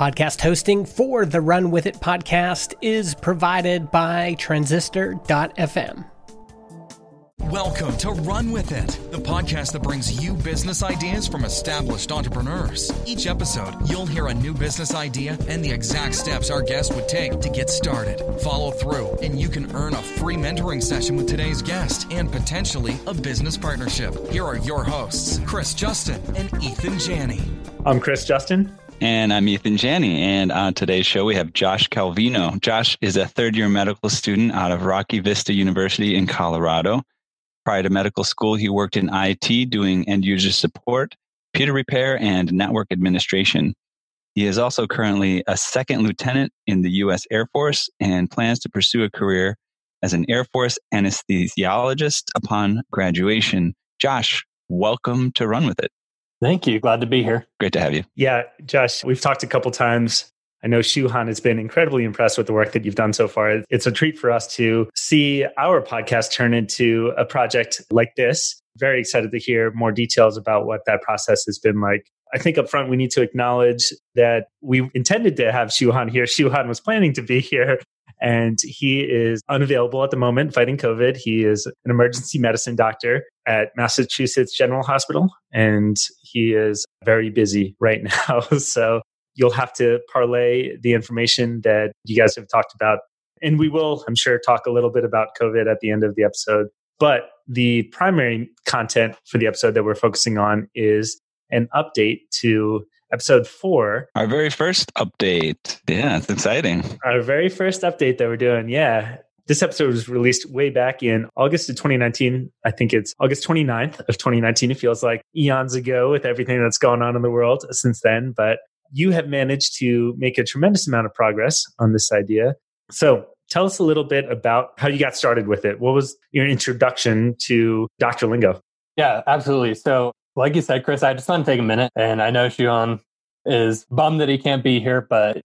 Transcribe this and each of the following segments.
Podcast hosting for the Run With It podcast is provided by Transistor.fm. Welcome to Run With It, the podcast that brings you business ideas from established entrepreneurs. Each episode, you'll hear a new business idea and the exact steps our guest would take to get started. Follow through, and you can earn a free mentoring session with today's guest and potentially a business partnership. Here are your hosts, Chris Justin and Ethan Janney. I'm Chris Justin. And I'm Ethan Janney. And on today's show, we have Josh Calvino. Josh is a third year medical student out of Rocky Vista University in Colorado. Prior to medical school, he worked in IT doing end user support, computer repair, and network administration. He is also currently a second lieutenant in the U.S. Air Force and plans to pursue a career as an Air Force anesthesiologist upon graduation. Josh, welcome to Run With It. Thank you. Glad to be here. Great to have you. Yeah, Josh, we've talked a couple times I know Shuhan has been incredibly impressed with the work that you've done so far. It's a treat for us to see our podcast turn into a project like this. Very excited to hear more details about what that process has been like. I think up front, we need to acknowledge that we intended to have Shuhan here. Shuhan was planning to be here, and he is unavailable at the moment fighting COVID. He is an emergency medicine doctor at Massachusetts General Hospital, and he is very busy right now. so you'll have to parlay the information that you guys have talked about. And we will, I'm sure, talk a little bit about COVID at the end of the episode. But the primary content for the episode that we're focusing on is an update to episode four. Our very first update. Yeah, it's exciting. Our very first update that we're doing. Yeah. This episode was released way back in August of 2019. I think it's August 29th of 2019. It feels like eons ago with everything that's gone on in the world since then. But you have managed to make a tremendous amount of progress on this idea. So, tell us a little bit about how you got started with it. What was your introduction to Dr. Lingo? Yeah, absolutely. So, like you said, Chris, I just want to take a minute, and I know Shuhan is bummed that he can't be here, but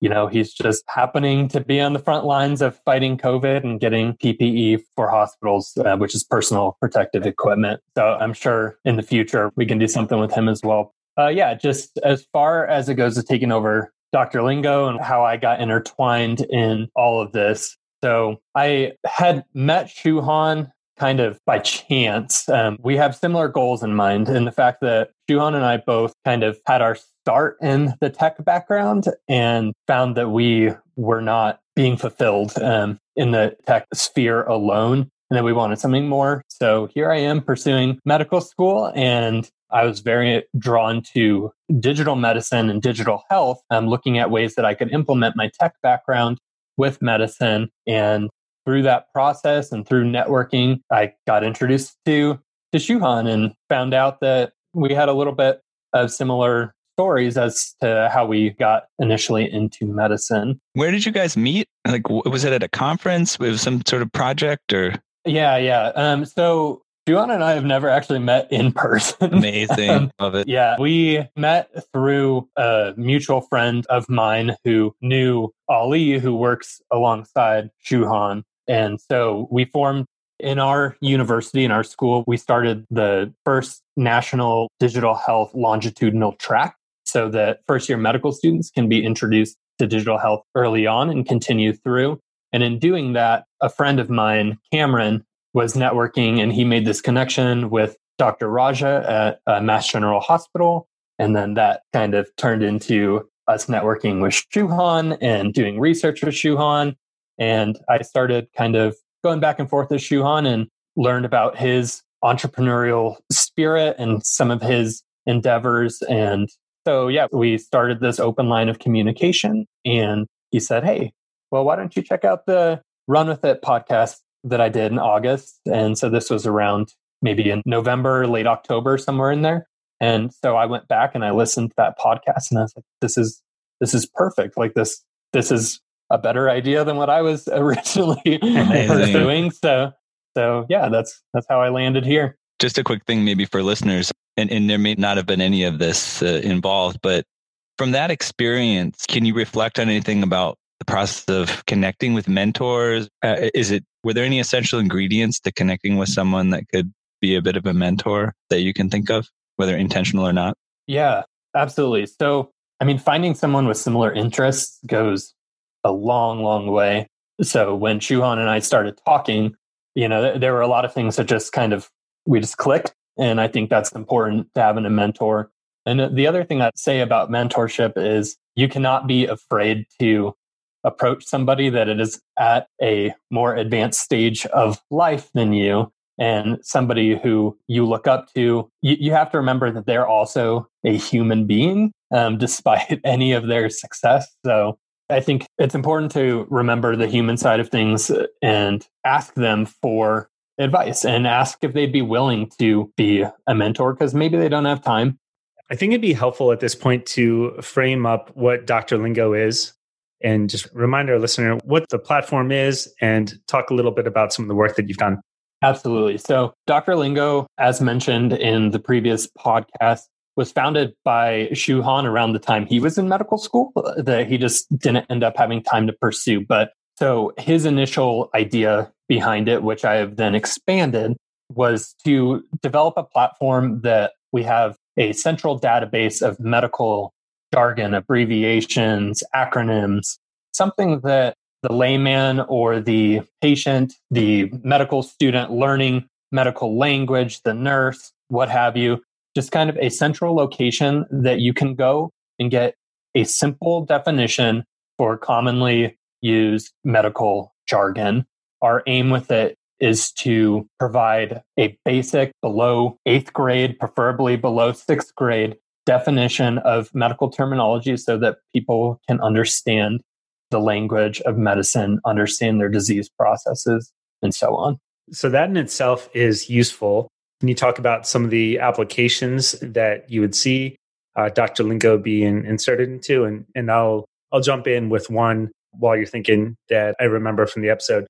you know he's just happening to be on the front lines of fighting covid and getting ppe for hospitals uh, which is personal protective equipment so i'm sure in the future we can do something with him as well uh, yeah, just as far as it goes to taking over Dr. Lingo and how I got intertwined in all of this. So I had met Shuhan kind of by chance. Um, we have similar goals in mind, and the fact that Shuhan and I both kind of had our start in the tech background and found that we were not being fulfilled um, in the tech sphere alone and that we wanted something more. So here I am pursuing medical school and I was very drawn to digital medicine and digital health, um, looking at ways that I could implement my tech background with medicine. And through that process and through networking, I got introduced to, to Shuhan and found out that we had a little bit of similar stories as to how we got initially into medicine. Where did you guys meet? Like, was it at a conference? It was some sort of project or? Yeah, yeah. Um, so Juan and I have never actually met in person. Amazing. Love it. Yeah. We met through a mutual friend of mine who knew Ali, who works alongside Shuhan. And so we formed in our university, in our school, we started the first national digital health longitudinal track so that first year medical students can be introduced to digital health early on and continue through. And in doing that, a friend of mine, Cameron, was networking and he made this connection with Dr. Raja at uh, Mass General Hospital. And then that kind of turned into us networking with Shuhan and doing research with Shuhan. And I started kind of going back and forth with Shuhan and learned about his entrepreneurial spirit and some of his endeavors. And so, yeah, we started this open line of communication. And he said, Hey, well, why don't you check out the Run With It podcast that I did in August. And so this was around maybe in November, late October, somewhere in there. And so I went back and I listened to that podcast and I was like, this is this is perfect. Like this this is a better idea than what I was originally pursuing. So so yeah, that's that's how I landed here. Just a quick thing maybe for listeners, and, and there may not have been any of this uh, involved, but from that experience, can you reflect on anything about the process of connecting with mentors? Uh, is it were there any essential ingredients to connecting with someone that could be a bit of a mentor that you can think of, whether intentional or not? Yeah, absolutely. So I mean, finding someone with similar interests goes a long, long way. So when Shuhan and I started talking, you know, there were a lot of things that just kind of, we just clicked. And I think that's important to having a mentor. And the other thing I'd say about mentorship is you cannot be afraid to approach somebody that it is at a more advanced stage of life than you and somebody who you look up to, you, you have to remember that they're also a human being, um, despite any of their success. So I think it's important to remember the human side of things uh, and ask them for advice and ask if they'd be willing to be a mentor because maybe they don't have time. I think it'd be helpful at this point to frame up what Dr. Lingo is and just remind our listener what the platform is and talk a little bit about some of the work that you've done. Absolutely. So, Dr. Lingo, as mentioned in the previous podcast, was founded by Shu Han around the time he was in medical school uh, that he just didn't end up having time to pursue. But so his initial idea behind it, which I have then expanded, was to develop a platform that we have a central database of medical jargon, abbreviations, acronyms, something that the layman or the patient, the medical student learning medical language, the nurse, what have you, just kind of a central location that you can go and get a simple definition for commonly used medical jargon. Our aim with it is to provide a basic below eighth grade, preferably below sixth grade definition of medical terminology so that people can understand the language of medicine, understand their disease processes, and so on. So, that in itself is useful. Can you talk about some of the applications that you would see uh, Dr. Lingo being inserted into? And, and I'll, I'll jump in with one while you're thinking that I remember from the episode.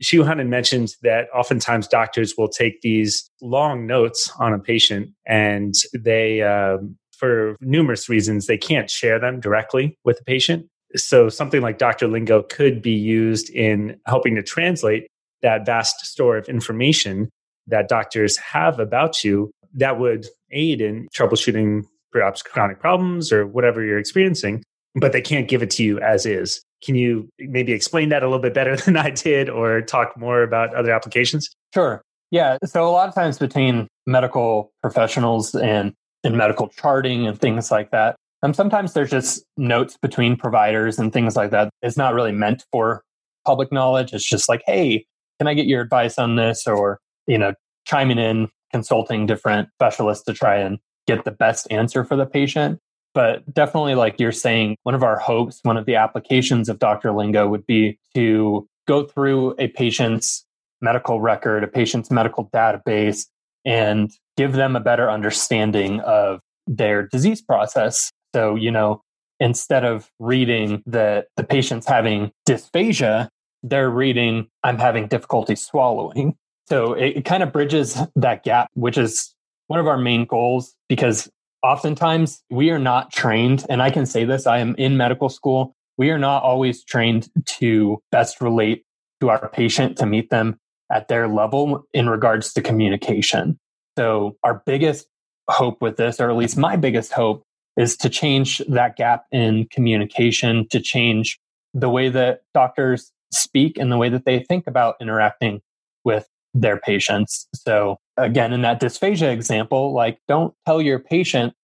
Shuhan mentioned that oftentimes doctors will take these long notes on a patient and they, um, for numerous reasons, they can't share them directly with the patient. So something like Dr. Lingo could be used in helping to translate that vast store of information that doctors have about you that would aid in troubleshooting perhaps chronic problems or whatever you're experiencing, but they can't give it to you as is. Can you maybe explain that a little bit better than I did or talk more about other applications? Sure. Yeah. So a lot of times between medical professionals and, and medical charting and things like that, um, sometimes there's just notes between providers and things like that. It's not really meant for public knowledge. It's just like, hey, can I get your advice on this? Or, you know, chiming in, consulting different specialists to try and get the best answer for the patient. But definitely, like you're saying, one of our hopes, one of the applications of Dr. Lingo would be to go through a patient's medical record, a patient's medical database, and give them a better understanding of their disease process so, you know, instead of reading that the patient's having dysphagia, they're reading, I'm having difficulty swallowing. So it, it kind of bridges that gap, which is one of our main goals because oftentimes we are not trained. And I can say this I am in medical school. We are not always trained to best relate to our patient to meet them at their level in regards to communication. So, our biggest hope with this, or at least my biggest hope, is to change that gap in communication, to change the way that doctors speak and the way that they think about interacting with their patients. So, again, in that dysphagia example, like don't tell your patient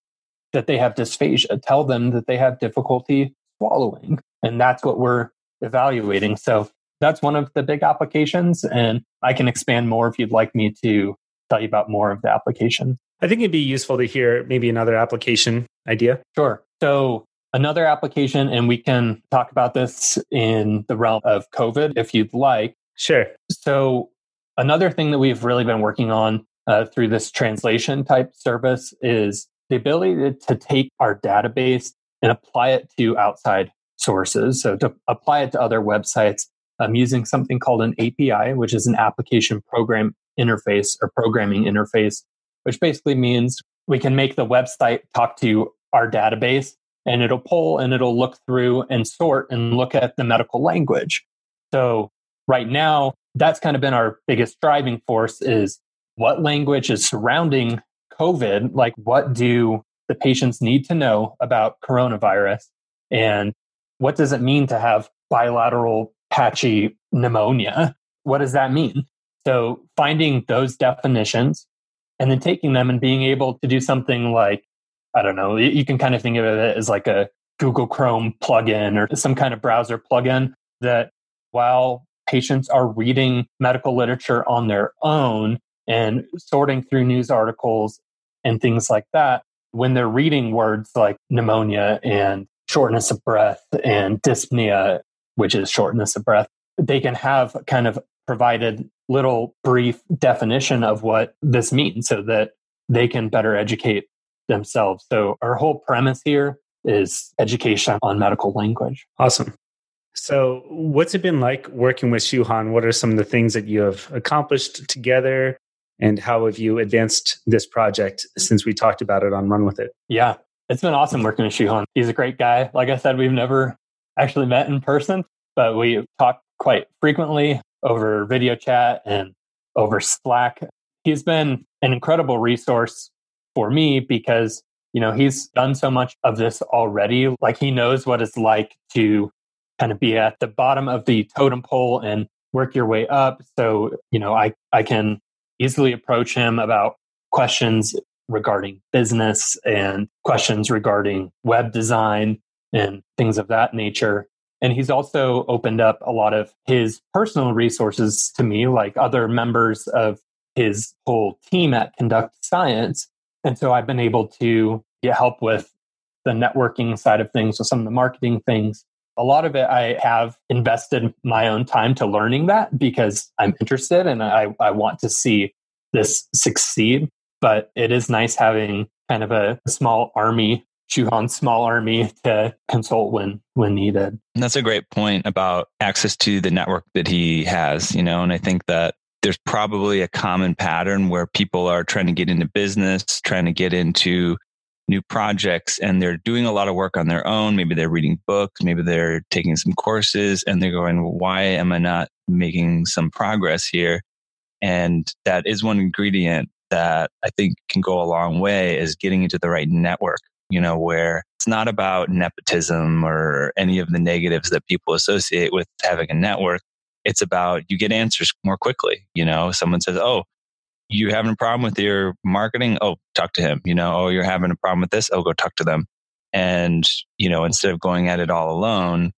that they have dysphagia, tell them that they have difficulty swallowing. And that's what we're evaluating. So, that's one of the big applications. And I can expand more if you'd like me to tell you about more of the application. I think it'd be useful to hear maybe another application idea. Sure. So, another application, and we can talk about this in the realm of COVID if you'd like. Sure. So, another thing that we've really been working on uh, through this translation type service is the ability to, to take our database and apply it to outside sources. So, to apply it to other websites, I'm using something called an API, which is an application program interface or programming interface which basically means we can make the website talk to our database and it'll pull and it'll look through and sort and look at the medical language. So right now, that's kind of been our biggest driving force is what language is surrounding COVID? Like what do the patients need to know about coronavirus and what does it mean to have bilateral patchy pneumonia? What does that mean? So finding those definitions and then taking them and being able to do something like, I don't know, you can kind of think of it as like a Google Chrome plugin or some kind of browser plugin that while patients are reading medical literature on their own and sorting through news articles and things like that, when they're reading words like pneumonia and shortness of breath and dyspnea, which is shortness of breath, they can have kind of provided little brief definition of what this means so that they can better educate themselves. So our whole premise here is education on medical language. Awesome. So, what's it been like working with Shuhan? What are some of the things that you have accomplished together? And how have you advanced this project since we talked about it on Run With It? Yeah, it's been awesome working with Shuhan. He's a great guy. Like I said, we've never actually met in person, but we talk quite frequently over video chat and over Slack. He's been an incredible resource for me because, you know, he's done so much of this already. Like he knows what it's like to kind of be at the bottom of the totem pole and work your way up. So, you know, I, I can easily approach him about questions regarding business and questions regarding web design and things of that nature. And he's also opened up a lot of his personal resources to me, like other members of his whole team at Conduct Science. And so I've been able to get help with the networking side of things, with some of the marketing things. A lot of it I have invested my own time to learning that because I'm interested and I, I want to see this succeed. But it is nice having kind of a, small army Shuhan's small army to consult when when needed. And that's a great point about access to the network that he has, you know, and I think that there's probably a common pattern where people are trying to get into business, trying to get into new projects and they're doing a lot of work on their own. Maybe they're reading books, maybe they're taking some courses and they're going, why am I not making some progress here? And that is one ingredient that I think can go a long way is getting into the right network you know, where it's not about nepotism or any of the negatives that people associate with having a network. It's about you get answers more quickly. You know, someone says, Oh, you having a problem with your marketing? Oh, talk to him. You know, oh, you're having a problem with this? Oh, go talk to them. And, you know, instead of going at it all alone,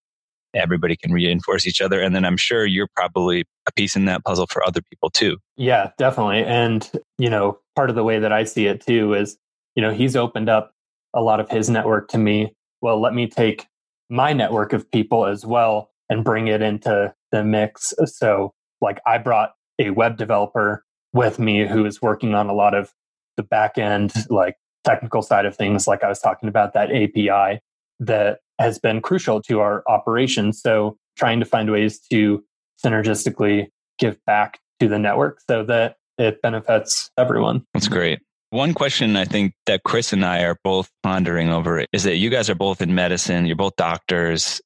everybody can reinforce each other. And then I'm sure you're probably a piece in that puzzle for other people too. Yeah, definitely. And, you know, part of the way that I see it too is, you know, he's opened up a lot of his network to me. Well, let me take my network of people as well and bring it into the mix. So, like, I brought a web developer with me who is working on a lot of the back end, like technical side of things, like I was talking about that API that has been crucial to our operations. So, trying to find ways to synergistically give back to the network so that it benefits everyone. That's great. One question I think that Chris and I are both pondering over is that you guys are both in medicine, you're both doctors.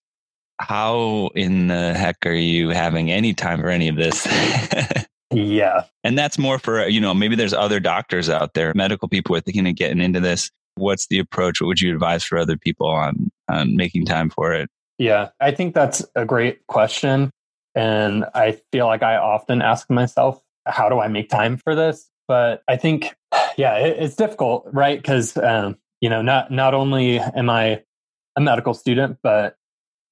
How in the heck are you having any time for any of this? yeah. And that's more for, you know, maybe there's other doctors out there, medical people are thinking of getting into this. What's the approach? What would you advise for other people on, on making time for it? Yeah, I think that's a great question. And I feel like I often ask myself, how do I make time for this? But I think yeah, it, it's difficult, right? Because um, you know, not not only am I a medical student, but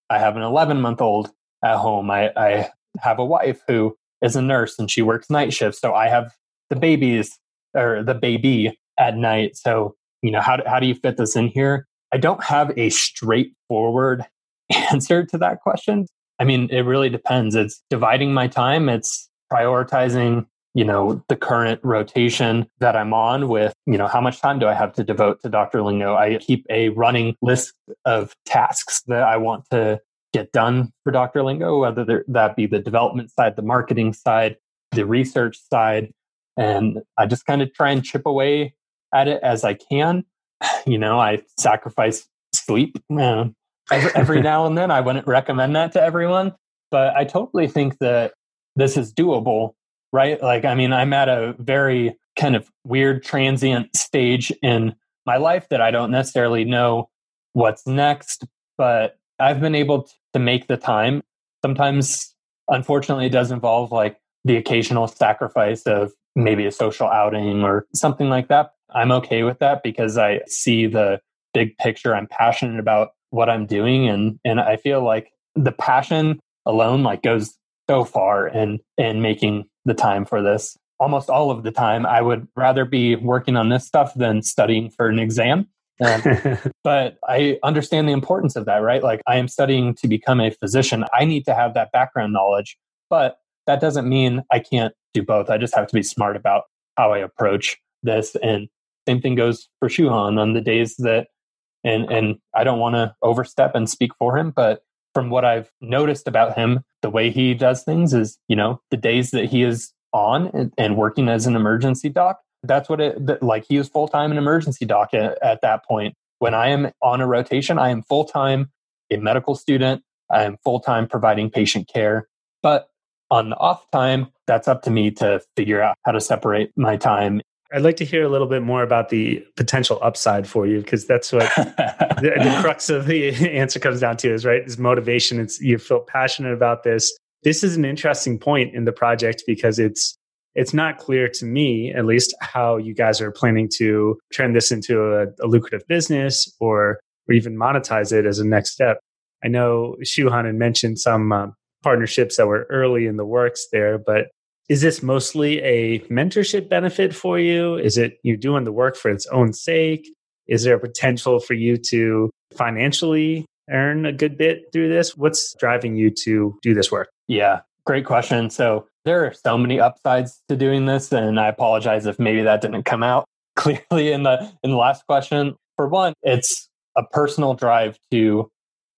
I have an 11 month old at home. I, I have a wife who is a nurse and she works night shifts, so I have the babies or the baby at night. So you know, how do, how do you fit this in here? I don't have a straightforward answer to that question. I mean, it really depends. It's dividing my time. It's prioritizing you know the current rotation that i'm on with you know how much time do i have to devote to dr lingo i keep a running list of tasks that i want to get done for dr lingo whether that be the development side the marketing side the research side. And i just kind of try and chip away at it as i can. You know i sacrifice sleep uh, every, every now and then. I wouldn't recommend that to everyone but i totally think that this is doable right? Like, I mean, I'm at a very kind of weird transient stage in my life that I don't necessarily know what's next, but I've been able to make the time. Sometimes, unfortunately, it does involve like the occasional sacrifice of maybe a social outing or something like that. I'm okay with that because I see the big picture. I'm passionate about what I'm doing and and I feel like the passion alone like goes so far in in making the time for this. Almost all of the time I would rather be working on this stuff than studying for an exam. Um, but I understand the importance of that, right? Like I am studying to become a physician. I need to have that background knowledge, but that doesn't mean I can't do both. I just have to be smart about how I approach this. And same thing goes for Shuhan on the days that, and and I don't want to overstep and speak for him, but from what I've noticed about him, the way he does things is, you know, the days that he is on and, and working as an emergency doc, that's what it like. He is full time an emergency doc at, at that point. When I am on a rotation, I am full time a medical student. I am full time providing patient care. But on the off time, that's up to me to figure out how to separate my time. I'd like to hear a little bit more about the potential upside for you because that's what the, the, crux of the answer comes down to is right is motivation. It's you feel passionate about this. This is an interesting point in the project because it's it's not clear to me, at least, how you guys are planning to turn this into a, a lucrative business or or even monetize it as a next step. I know Shuhan had mentioned some um, partnerships that were early in the works there, but is this mostly a mentorship benefit for you? Is it you doing the work for its own sake? Is there a potential for you to financially earn a good bit through this? What's driving you to do this work? Yeah, great question. So there are so many upsides to doing this, and I apologize if maybe that didn't come out clearly in the in the last question. For one, it's a personal drive to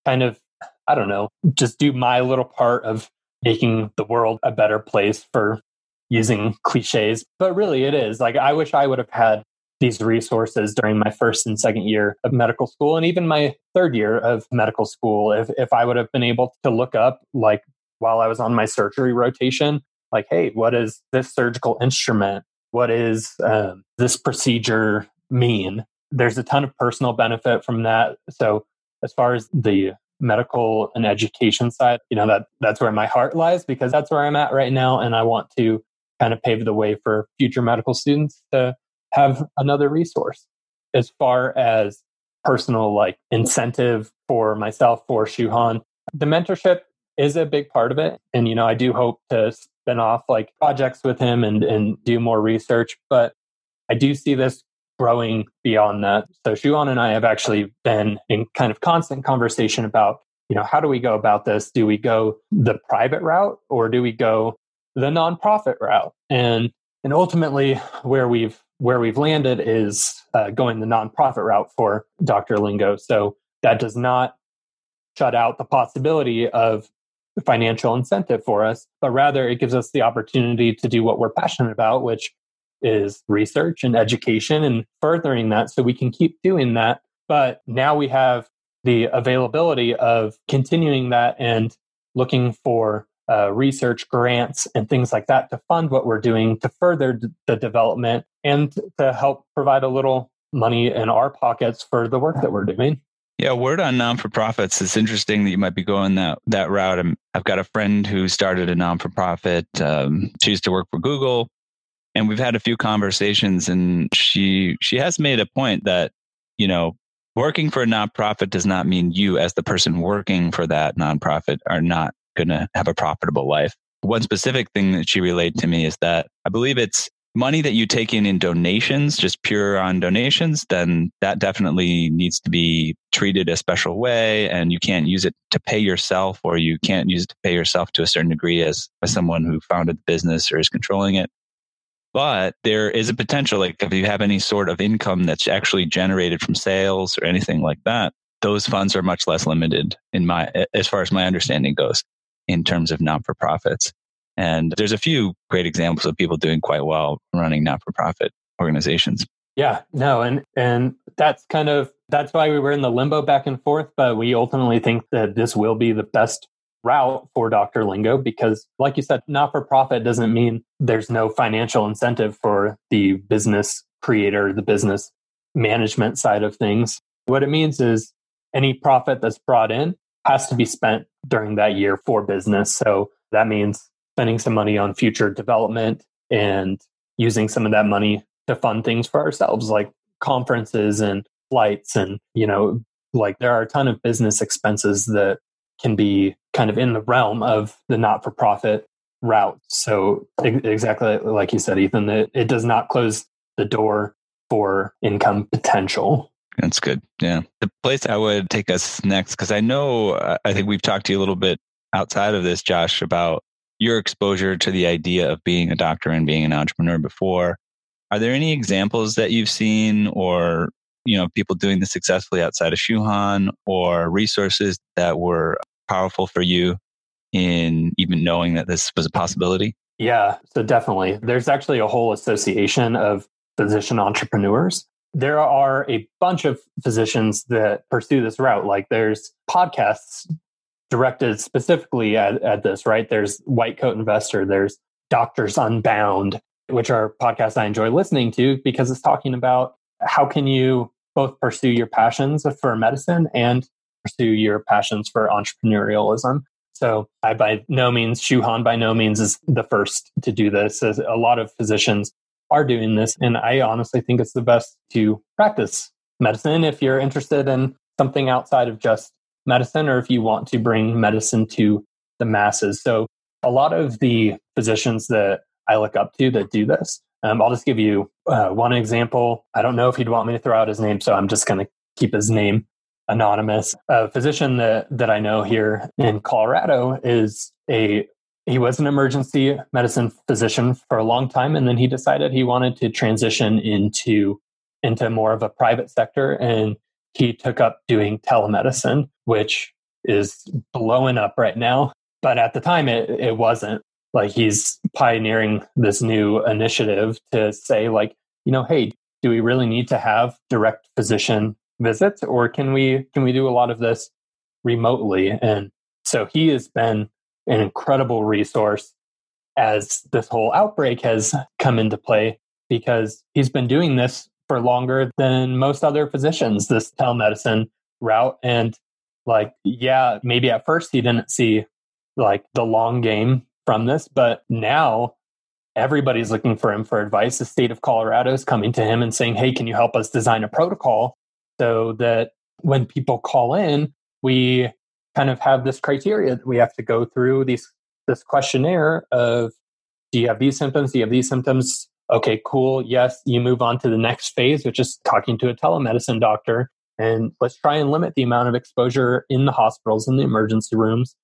kind of I don't know, just do my little part of making the world a better place for using cliches. But really, it is. Like, I wish I would have had these resources during my first and second year of medical school and even my third year of medical school. If, if I would have been able to look up, like, while I was on my surgery rotation, like, hey, what is this surgical instrument? What is um, this procedure mean? There's a ton of personal benefit from that. So, as far as the medical and education side, you know, that that's where my heart lies because that's where I'm at right now. And I want to kind of pave the way for future medical students to have another resource. As far as personal like incentive for myself for Shuhan, the mentorship is a big part of it. And, you know, I do hope to spin off like projects with him and, and do more research. But I do see this growing beyond that. So Shuhan and I have actually been in kind of constant conversation about, you know, how do we go about this? Do we go the private route or do we go the nonprofit route? And and ultimately where we've where we've landed is uh, going the nonprofit route for Dr. Lingo. So that does not shut out the possibility of financial incentive for us, but rather it gives us the opportunity to do what we're passionate about, which is research and education and furthering that so we can keep doing that. But now we have the availability of continuing that and looking for uh, research grants and things like that to fund what we're doing to further d- the development and to help provide a little money in our pockets for the work that we're doing. Yeah, word on non for profits. It's interesting that you might be going that that route. i have got a friend who started a non for profit. Um, she used to work for Google and we've had a few conversations and she she has made a point that you know working for a nonprofit does not mean you as the person working for that nonprofit are not going to have a profitable life one specific thing that she relayed to me is that i believe it's money that you take in in donations just pure on donations then that definitely needs to be treated a special way and you can't use it to pay yourself or you can't use it to pay yourself to a certain degree as, as someone who founded the business or is controlling it. But there is a potential like if you have any sort of income that's actually generated from sales or anything like that those funds are much less limited in my as far as my understanding goes in terms of not-for-profits and there's a few great examples of people doing quite well running not-for-profit organizations yeah no and and that's kind of that's why we were in the limbo back and forth but we ultimately think that this will be the best route for Dr. Lingo because, like you said, not for profit doesn't mean there's no financial incentive for the business creator, the business management side of things. What it means is any profit that's brought in has to be spent during that year for business. So that means spending some money on future development and using some of that money to fund things for ourselves like conferences and flights and you know like there are a ton of business expenses that can be kind of in the realm of the not for profit route. So exactly like you said, Ethan, that it does not close the door for income potential. That's good. Yeah. The place I would take us next, because I know, I think we've talked to you a little bit outside of this, Josh, about your exposure to the idea of being a doctor and being an entrepreneur before. Are there any examples that you've seen or, you know, people doing this successfully outside of Shuhan or resources that were powerful for you in even knowing that this was a possibility? Yeah, so definitely. There's actually a whole association of physician entrepreneurs. There are a bunch of physicians that pursue this route. Like there's podcasts directed specifically at, at this, right? There's White Coat Investor, there's Doctors Unbound, which are podcasts I enjoy listening to because it's talking about how can you both pursue your passions for medicine and pursue your passions for entrepreneurialism. So I by no means, Shuhan by no means is the first to do this. A lot of physicians are doing this. And I honestly think it's the best to practice medicine if you're interested in something outside of just medicine or if you want to bring medicine to the masses. So a lot of the physicians that I look up to that do this, um, I'll just give you uh, one example. I don't know if he'd want me to throw out his name, so I'm just going to keep his name anonymous. A physician that that I know here in Colorado is a he was an emergency medicine physician for a long time and then he decided he wanted to transition into into more of a private sector and he took up doing telemedicine which is blowing up right now. But at the time it, it wasn't. Like he's pioneering this new initiative to say like you know hey do we really need to have direct physician visits or can we can we do a lot of this remotely? And so he has been an incredible resource as this whole outbreak has come into play because he's been doing this for longer than most other physicians this telemedicine route and like yeah maybe at first he didn't see like the long game from this but now everybody's looking for him for advice the state of colorado is coming to him and saying hey can you help us design a protocol so that when people call in, we kind of have this criteria that we have to go through these this questionnaire of do you have these symptoms? Do you have these symptoms? Okay, cool. Yes, you move on to the next phase, which is talking to a telemedicine doctor. And let's try and limit the amount of exposure in the hospitals, in the emergency rooms.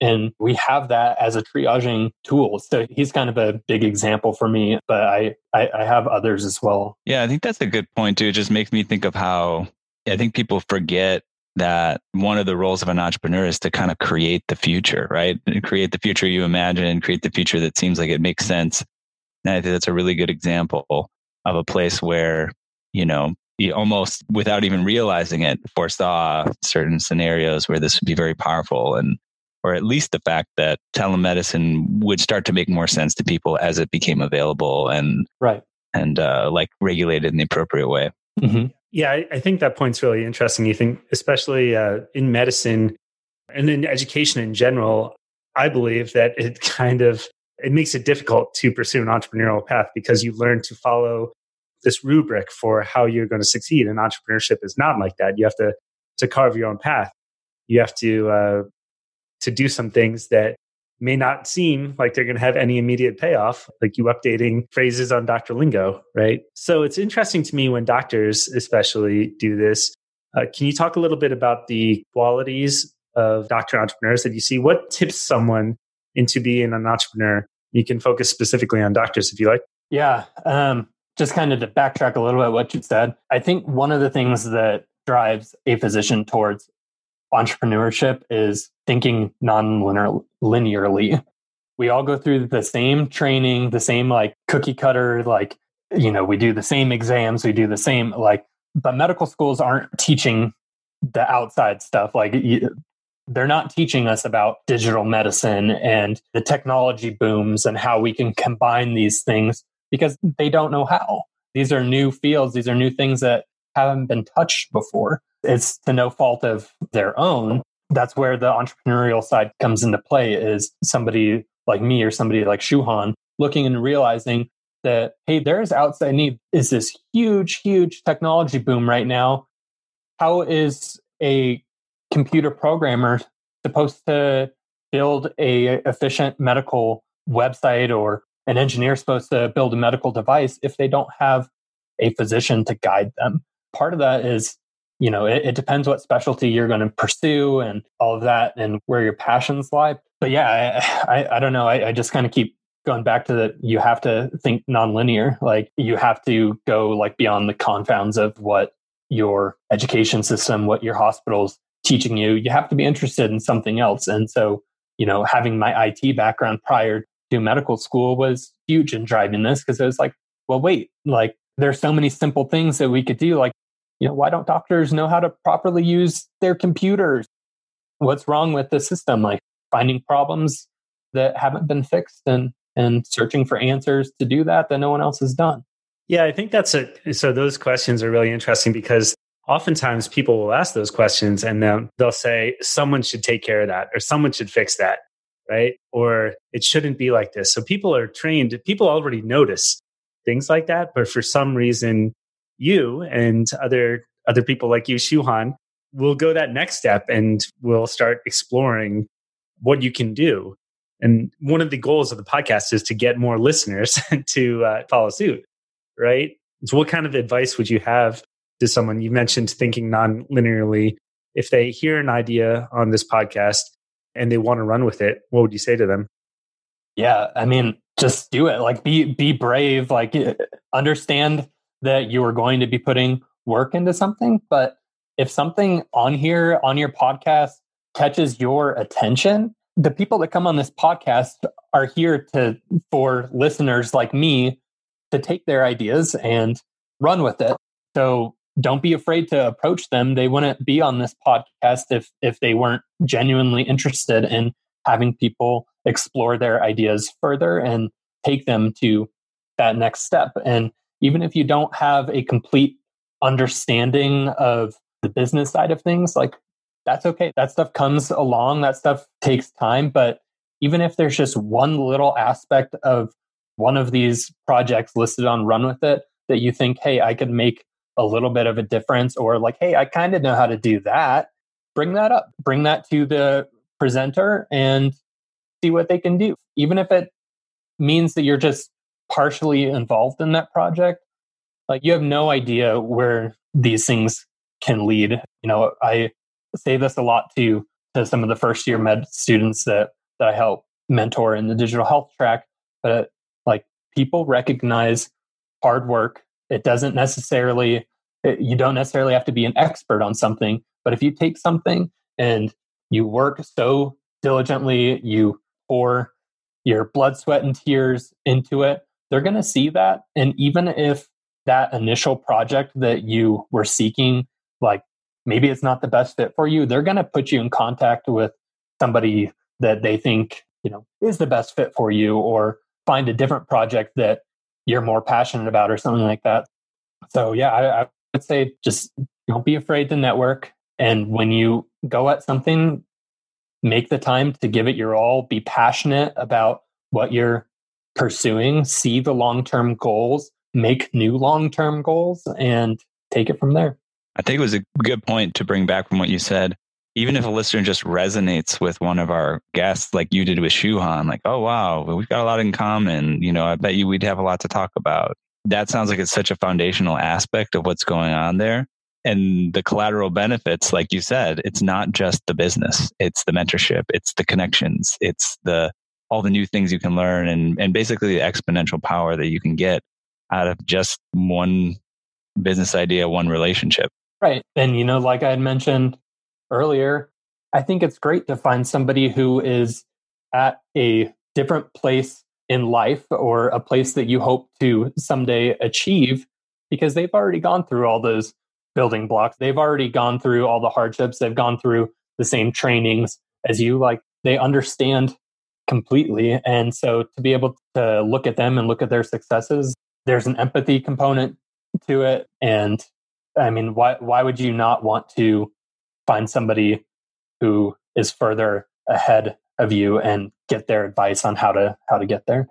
And we have that as a triaging tool. So he's kind of a big example for me, but I, I, I have others as well. Yeah, I think that's a good point too. It just makes me think of how I think people forget that one of the roles of an entrepreneur is to kind of create the future, right? Create the future you imagine, create the future that seems like it makes sense. And I think that's a really good example of a place where, you know, you almost without even realizing it foresaw certain scenarios where this would be very powerful and or at least the fact that telemedicine would start to make more sense to people as it became available and right and uh, like regulated in the appropriate way. Mm-hmm. Yeah, I, I, think that point's really interesting. You think, especially uh, in medicine and in education in general, I believe that it kind of it makes it difficult to pursue an entrepreneurial path because you learn to follow this rubric for how you're going to succeed. And entrepreneurship is not like that. You have to to carve your own path. You have to uh, to do some things that may not seem like they're going to have any immediate payoff, like you updating phrases on Dr. Lingo, right? So it's interesting to me when doctors, especially, do this. Uh, can you talk a little bit about the qualities of doctor entrepreneurs that you see? What tips someone into being an entrepreneur? You can focus specifically on doctors if you like. Yeah. Um, just kind of to backtrack a little bit what you said, I think one of the things that drives a physician towards entrepreneurship is thinking non-linearly. We all go through the same training, the same like cookie cutter, like, you know, we do the same exams, we do the same, like, but medical schools aren't teaching the outside stuff. Like, they're not teaching us about digital medicine and the technology booms and how we can combine these things because they don't know how. These are new fields, these are new things that haven't been touched before. It's to no fault of their own. That's where the entrepreneurial side comes into play is somebody like me or somebody like Shuhan looking and realizing that, hey, there's outside need is this huge, huge technology boom right now. How is a computer programmer supposed to build a efficient medical website or an engineer supposed to build a medical device if they don't have a physician to guide them? Part of that is you know it, it depends what specialty you're going to pursue and all of that and where your passions lie. But yeah i i, I don't know. I, I just kind of keep going back to that you have to think nonlinear. Like you have to go like beyond the confounds of what your education system what your hospitals teaching you you have to be interested in something else. And so you know having my it background prior to medical school was huge in driving this because it was like well wait like there's so many simple things that we could do like you know why don't doctors know how to properly use their computers? What's wrong with the system? Like finding problems that haven't been fixed and and searching for answers to do that that no one else has done. Yeah i think that's a so those questions are really interesting because oftentimes people will ask those questions and then they'll say someone should take care of that or someone should fix that right or it shouldn't be like this so people are trained people already notice things like that but for some reason you and other other people like you, Shuhan, will go that next step and we'll start exploring what you can do. And one of the goals of the podcast is to get more listeners to uh, follow suit, right? So, what kind of advice would you have to someone? You mentioned thinking non-linearly. If they hear an idea on this podcast and they want to run with it, what would you say to them? Yeah, I mean, just do it. Like, be be brave. Like, eh, understand that you are going to be putting work into something. But if something on here, on your podcast, catches your attention, the people that come on this podcast are here to for listeners like me to take their ideas and run with it. So don't be afraid to approach them. They wouldn't be on this podcast if if they weren't genuinely interested in having people explore their ideas further and take them to that next step. And even if you don't have a complete understanding of the business side of things, like that's okay. That stuff comes along, that stuff takes time. But even if there's just one little aspect of one of these projects listed on Run With It that you think, hey, I could make a little bit of a difference, or like, hey, I kind of know how to do that, bring that up, bring that to the presenter and see what they can do. Even if it means that you're just partially involved in that project, like you have no idea where these things can lead. You know, I say this a lot to to some of the first year med students that that I help mentor in the digital health track, but like people recognize hard work. It doesn't necessarily it, you don't necessarily have to be an expert on something, but if you take something and you work so diligently, you pour your blood, sweat, and tears into it, they're going to see that. And even if that initial project that you were seeking, like maybe it's not the best fit for you, they're going to put you in contact with somebody that they think, you know, is the best fit for you or find a different project that you're more passionate about or something like that. So yeah, I, I would say just don't be afraid to network. And when you go at something, make the time to give it your all, be passionate about what you're pursuing, see the long term goals, make new long term goals, and take it from there. I think it was a good point to bring back from what you said. Even if a listener just resonates with one of our guests, like you did with Shuhan, like, oh, wow, we've got a lot in common. You know, I bet you we'd have a lot to talk about. That sounds like it's such a foundational aspect of what's going on there. And the collateral benefits, like you said, it's not just the business, it's the mentorship, it's the connections, it's the all the new things you can learn and, and basically the exponential power that you can get out of just one business idea, one relationship. Right. And, you know, like I had mentioned earlier, I think it's great to find somebody who is at a different place in life or a place that you hope to someday achieve because they've already gone through all those building blocks. They've already gone through all the hardships. They've gone through the same trainings as you. Like they understand completely. And so to be able to look at them and look at their successes, there's an empathy component to it. And I mean, why why would you not want to find somebody who is further ahead of you and get their advice on how to how to get there?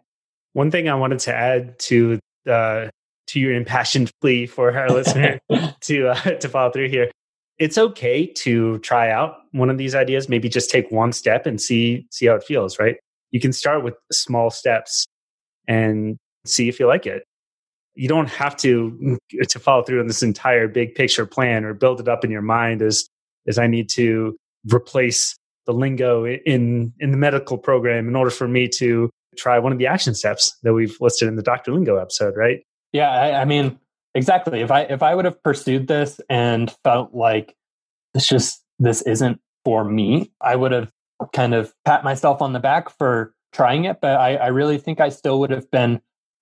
One thing I wanted to add to uh, to your impassioned plea for our listener to uh, to follow through here. It's okay to try out one of these ideas. Maybe just take one step and see see how it feels. Right? You can start with small steps and see if you like it. You don't have to to follow through on this entire big picture plan or build it up in your mind as as I need to replace the lingo in in the medical program in order for me to try one of the action steps that we've listed in the Dr. Lingo episode, right? Yeah, I, I mean, exactly. If I if I would have pursued this and felt like it's just this isn't for me, I would have kind of pat myself on the back for trying it. But I, I really think I still would have been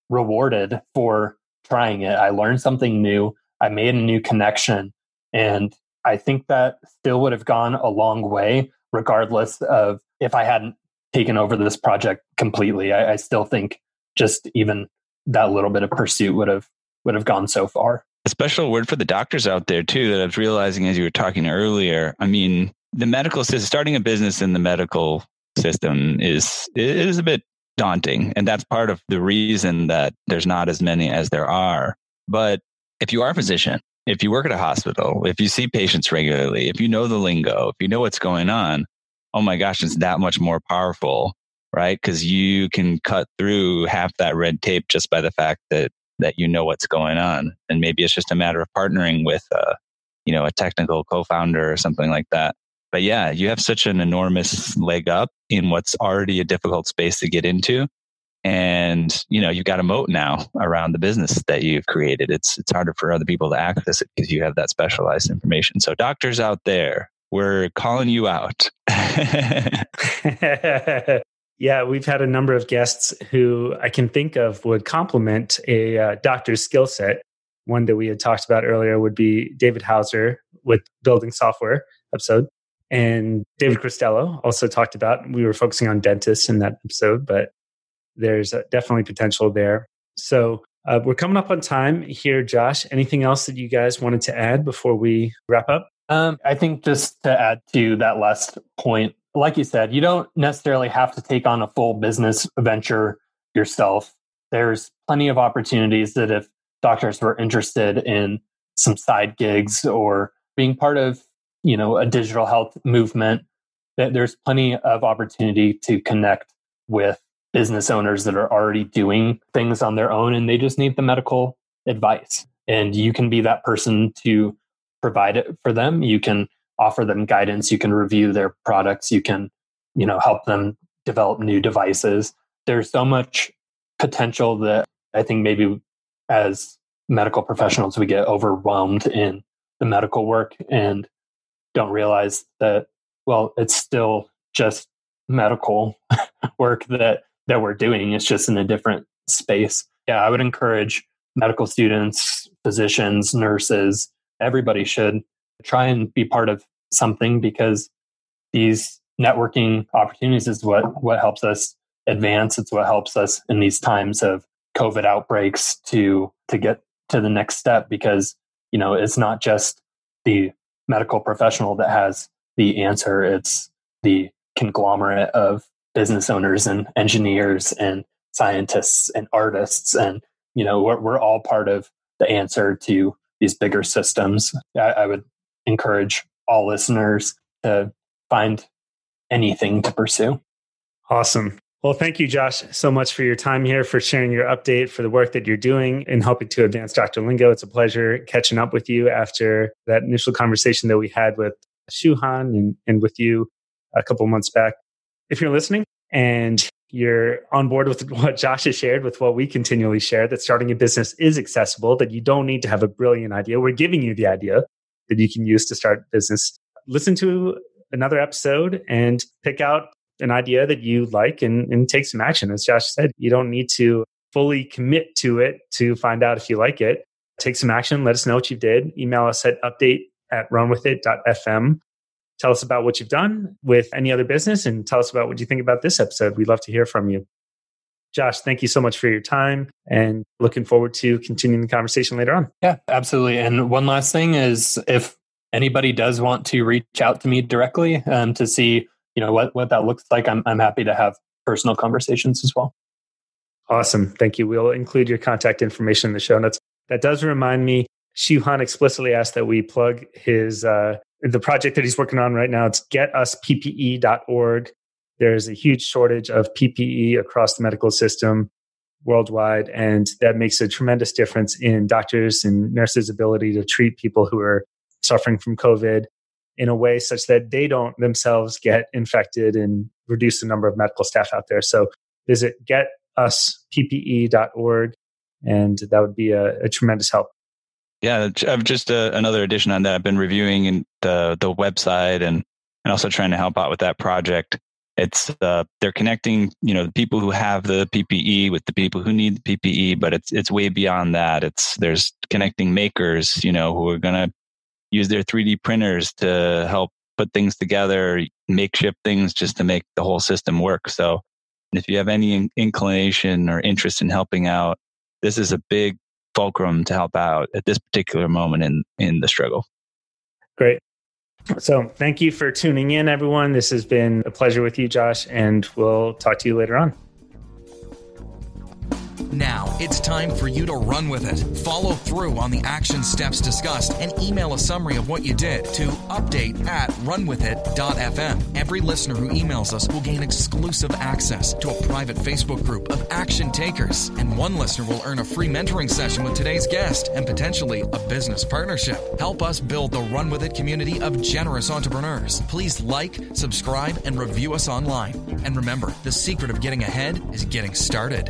rewarded for trying it. I learned something new. I made a new connection. And I think that still would have gone a long way, regardless of if I hadn't taken over this project completely. I, I still think just even that little bit of pursuit would have would have gone so far. A special word for the doctors out there too that I was realizing as you were talking earlier. I mean, the medical system, starting a business in the medical system is is a bit daunting, and that's part of the reason that there's not as many as there are. But if you are a physician, if you work at a hospital, if you see patients regularly, if you know the lingo, if you know what's going on, oh my gosh, it's that much more powerful, right? Because you can cut through half that red tape just by the fact that that you know what's going on, and maybe it's just a matter of partnering with, a, you know, a technical co-founder or something like that. But yeah, you have such an enormous leg up in what's already a difficult space to get into. And, you know, you've got a moat now around the business that you've created. It's, it's harder for other people to access it because you have that specialized information. So doctors out there, we're calling you out. yeah, we've had a number of guests who I can think of would complement a uh, doctor's skill set. One that we had talked about earlier would be David Hauser with building software episode. And David Cristello also talked about, we were focusing on dentists in that episode, but there's definitely potential there. So uh, we're coming up on time here, Josh. Anything else that you guys wanted to add before we wrap up? Um, I think just to add to that last point, like you said, you don't necessarily have to take on a full business venture yourself. There's plenty of opportunities that if doctors were interested in some side gigs or being part of, you know, a digital health movement, that there's plenty of opportunity to connect with business owners that are already doing things on their own and they just need the medical advice. And you can be that person to provide it for them. You can offer them guidance. You can review their products. You can, you know, help them develop new devices. There's so much potential that I think maybe as medical professionals we get overwhelmed in the medical work and don't realize that well it's still just medical work that that we're doing. It's just in a different space. Yeah i would encourage medical students physicians nurses everybody should try and be part of something because these networking opportunities is what what helps us advance. It's what helps us in these times of covid outbreaks to to get to the next step because you know it's not just the medical professional that has the answer. It's the conglomerate of business owners and engineers and scientists and artists and you know we're, we're all part of the answer to these bigger systems. I, I would encourage all listeners to find anything to pursue. Awesome. Well, thank you, Josh, so much for your time here, for sharing your update, for the work that you're doing in helping to advance Dr. Lingo. It's a pleasure catching up with you after that initial conversation that we had with Shuhan and, and with you a couple months back. If you're listening and you're on board with what Josh has shared, with what we continually share, that starting a business is accessible, that you don't need to have a brilliant idea. We're giving you the idea that you can use to start business. Listen to another episode and pick out an idea that you like and, and take some action. As Josh said, you don't need to fully commit to it to find out if you like it. Take some action. Let us know what you did. Email us at update at runwithit.fm Tell us about what you've done with any other business and tell us about what you think about this episode. We'd love to hear from you. Josh, thank you so much for your time and looking forward to continuing the conversation later on. Yeah, absolutely. And one last thing is if anybody does want to reach out to me directly um, to see, you know, what, what that looks like, I'm, I'm happy to have personal conversations as well. Awesome. Thank you. We'll include your contact information in the show notes. That does remind me, Shuhan explicitly asked that we plug his uh, the project that he's working on right now. It's getusppe.org. There's a huge shortage of PPE across the medical system worldwide, and that makes a tremendous difference in doctors and nurses' ability to treat people who are suffering from COVID in a way such that they don't themselves get infected and reduce the number of medical staff out there. So visit getusppe.org, and that would be a, a tremendous help. Yeah, I've just uh, another addition on that. I've been reviewing the the website and and also trying to help out with that project. It's uh, they're connecting, you know, the people who have the PPE with the people who need the PPE, but it's it's way beyond that. It's there's connecting makers, you know, who are going to use their 3D printers to help put things together, makeshift things just to make the whole system work. So, if you have any inclination or interest in helping out, this is a big fulcrum to help out at this particular moment in in the struggle. Great. So thank you for tuning in, everyone. This has been a pleasure with you, Josh, and we'll talk to you later on. Now it's time for you to run with it. Follow through on the action steps discussed and email a summary of what you did to update at runwithit.fm. Every listener who emails us will gain exclusive access to a private Facebook group of action takers, and one listener will earn a free mentoring session with today's guest and potentially a business partnership. Help us build the Run With It community of generous entrepreneurs. Please like, subscribe, and review us online. And remember, the secret of getting ahead is getting started.